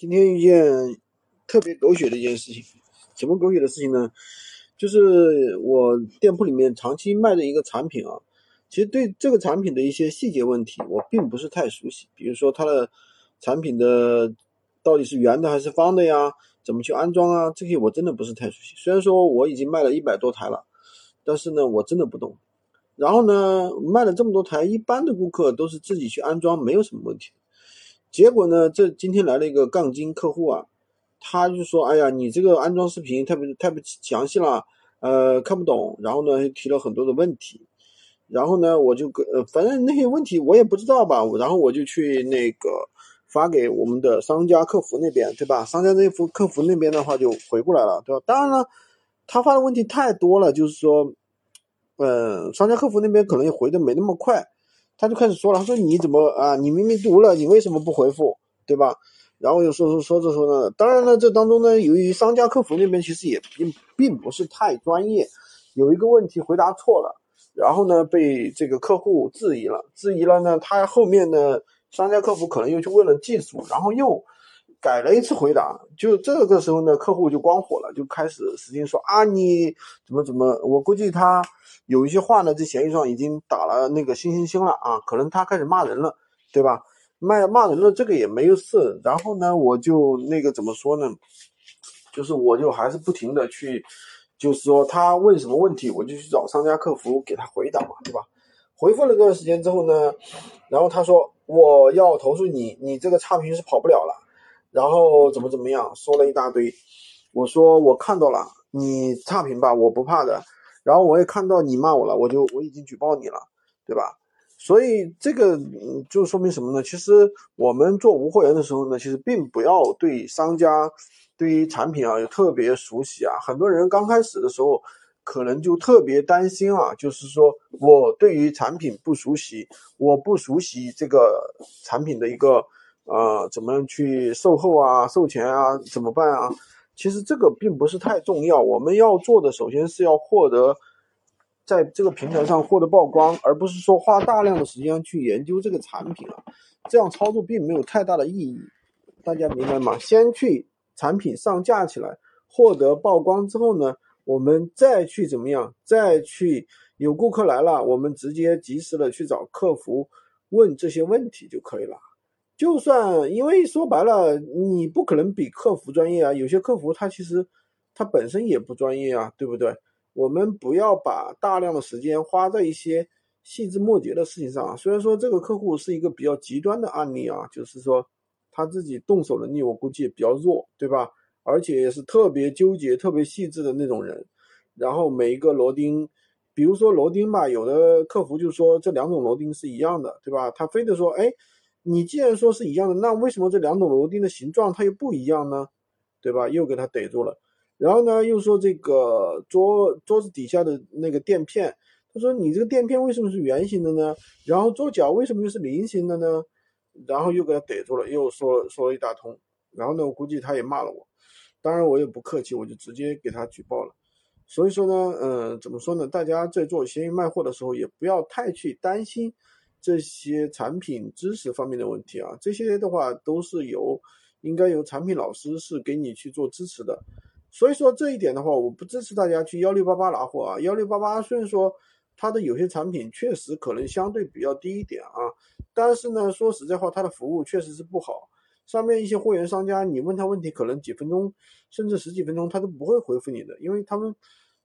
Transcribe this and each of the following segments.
今天一件特别狗血的一件事情，什么狗血的事情呢？就是我店铺里面长期卖的一个产品啊，其实对这个产品的一些细节问题，我并不是太熟悉。比如说它的产品的到底是圆的还是方的呀？怎么去安装啊？这些我真的不是太熟悉。虽然说我已经卖了一百多台了，但是呢，我真的不懂。然后呢，卖了这么多台，一般的顾客都是自己去安装，没有什么问题。结果呢？这今天来了一个杠精客户啊，他就说：“哎呀，你这个安装视频太不太不详细了，呃，看不懂。”然后呢，提了很多的问题。然后呢，我就跟呃，反正那些问题我也不知道吧。然后我就去那个发给我们的商家客服那边，对吧？商家那服客服那边的话就回过来了，对吧？当然了，他发的问题太多了，就是说，嗯，商家客服那边可能也回的没那么快。他就开始说了，他说你怎么啊？你明明读了，你为什么不回复，对吧？然后又说说说着说呢，当然了，这当中呢，由于商家客服那边其实也并并不是太专业，有一个问题回答错了，然后呢被这个客户质疑了，质疑了呢，他后面呢商家客服可能又去问了技术，然后又。改了一次回答，就这个时候呢，客户就光火了，就开始使劲说啊，你怎么怎么？我估计他有一些话呢，在闲鱼上已经打了那个星星星了啊，可能他开始骂人了，对吧？骂骂人了，这个也没有事。然后呢，我就那个怎么说呢？就是我就还是不停的去，就是说他问什么问题，我就去找商家客服给他回答嘛，对吧？回复了一段时间之后呢，然后他说我要投诉你，你这个差评是跑不了了。然后怎么怎么样，说了一大堆。我说我看到了，你差评吧，我不怕的。然后我也看到你骂我了，我就我已经举报你了，对吧？所以这个就说明什么呢？其实我们做无货源的时候呢，其实并不要对商家、对于产品啊有特别熟悉啊。很多人刚开始的时候可能就特别担心啊，就是说我对于产品不熟悉，我不熟悉这个产品的一个。啊，怎么样去售后啊、售前啊，怎么办啊？其实这个并不是太重要。我们要做的，首先是要获得在这个平台上获得曝光，而不是说花大量的时间去研究这个产品啊。这样操作并没有太大的意义。大家明白吗？先去产品上架起来，获得曝光之后呢，我们再去怎么样？再去有顾客来了，我们直接及时的去找客服问这些问题就可以了。就算，因为说白了，你不可能比客服专业啊。有些客服他其实他本身也不专业啊，对不对？我们不要把大量的时间花在一些细枝末节的事情上。虽然说这个客户是一个比较极端的案例啊，就是说他自己动手能力我估计也比较弱，对吧？而且也是特别纠结、特别细致的那种人。然后每一个螺钉，比如说螺钉吧，有的客服就说这两种螺钉是一样的，对吧？他非得说，哎。你既然说是一样的，那为什么这两种螺钉的形状它又不一样呢？对吧？又给他逮住了。然后呢，又说这个桌桌子底下的那个垫片，他说你这个垫片为什么是圆形的呢？然后桌脚为什么又是菱形的呢？然后又给他逮住了，又说说了一大通。然后呢，我估计他也骂了我。当然我也不客气，我就直接给他举报了。所以说呢，嗯，怎么说呢？大家在做闲鱼卖货的时候，也不要太去担心。这些产品知识方面的问题啊，这些的话都是由应该由产品老师是给你去做支持的。所以说这一点的话，我不支持大家去幺六八八拿货啊。幺六八八虽然说它的有些产品确实可能相对比较低一点啊，但是呢，说实在话，它的服务确实是不好。上面一些货源商家，你问他问题，可能几分钟甚至十几分钟他都不会回复你的，因为他们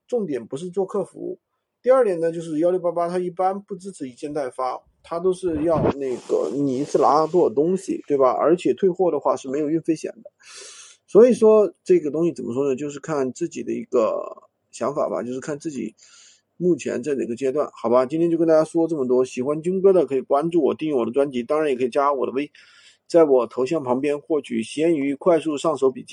重点不是做客服。第二点呢，就是幺六八八它一般不支持一件代发。他都是要那个你一次拿多少东西，对吧？而且退货的话是没有运费险的，所以说这个东西怎么说呢？就是看自己的一个想法吧，就是看自己目前在哪个阶段，好吧？今天就跟大家说这么多，喜欢军哥的可以关注我，订阅我的专辑，当然也可以加我的微，在我头像旁边获取闲鱼快速上手笔记。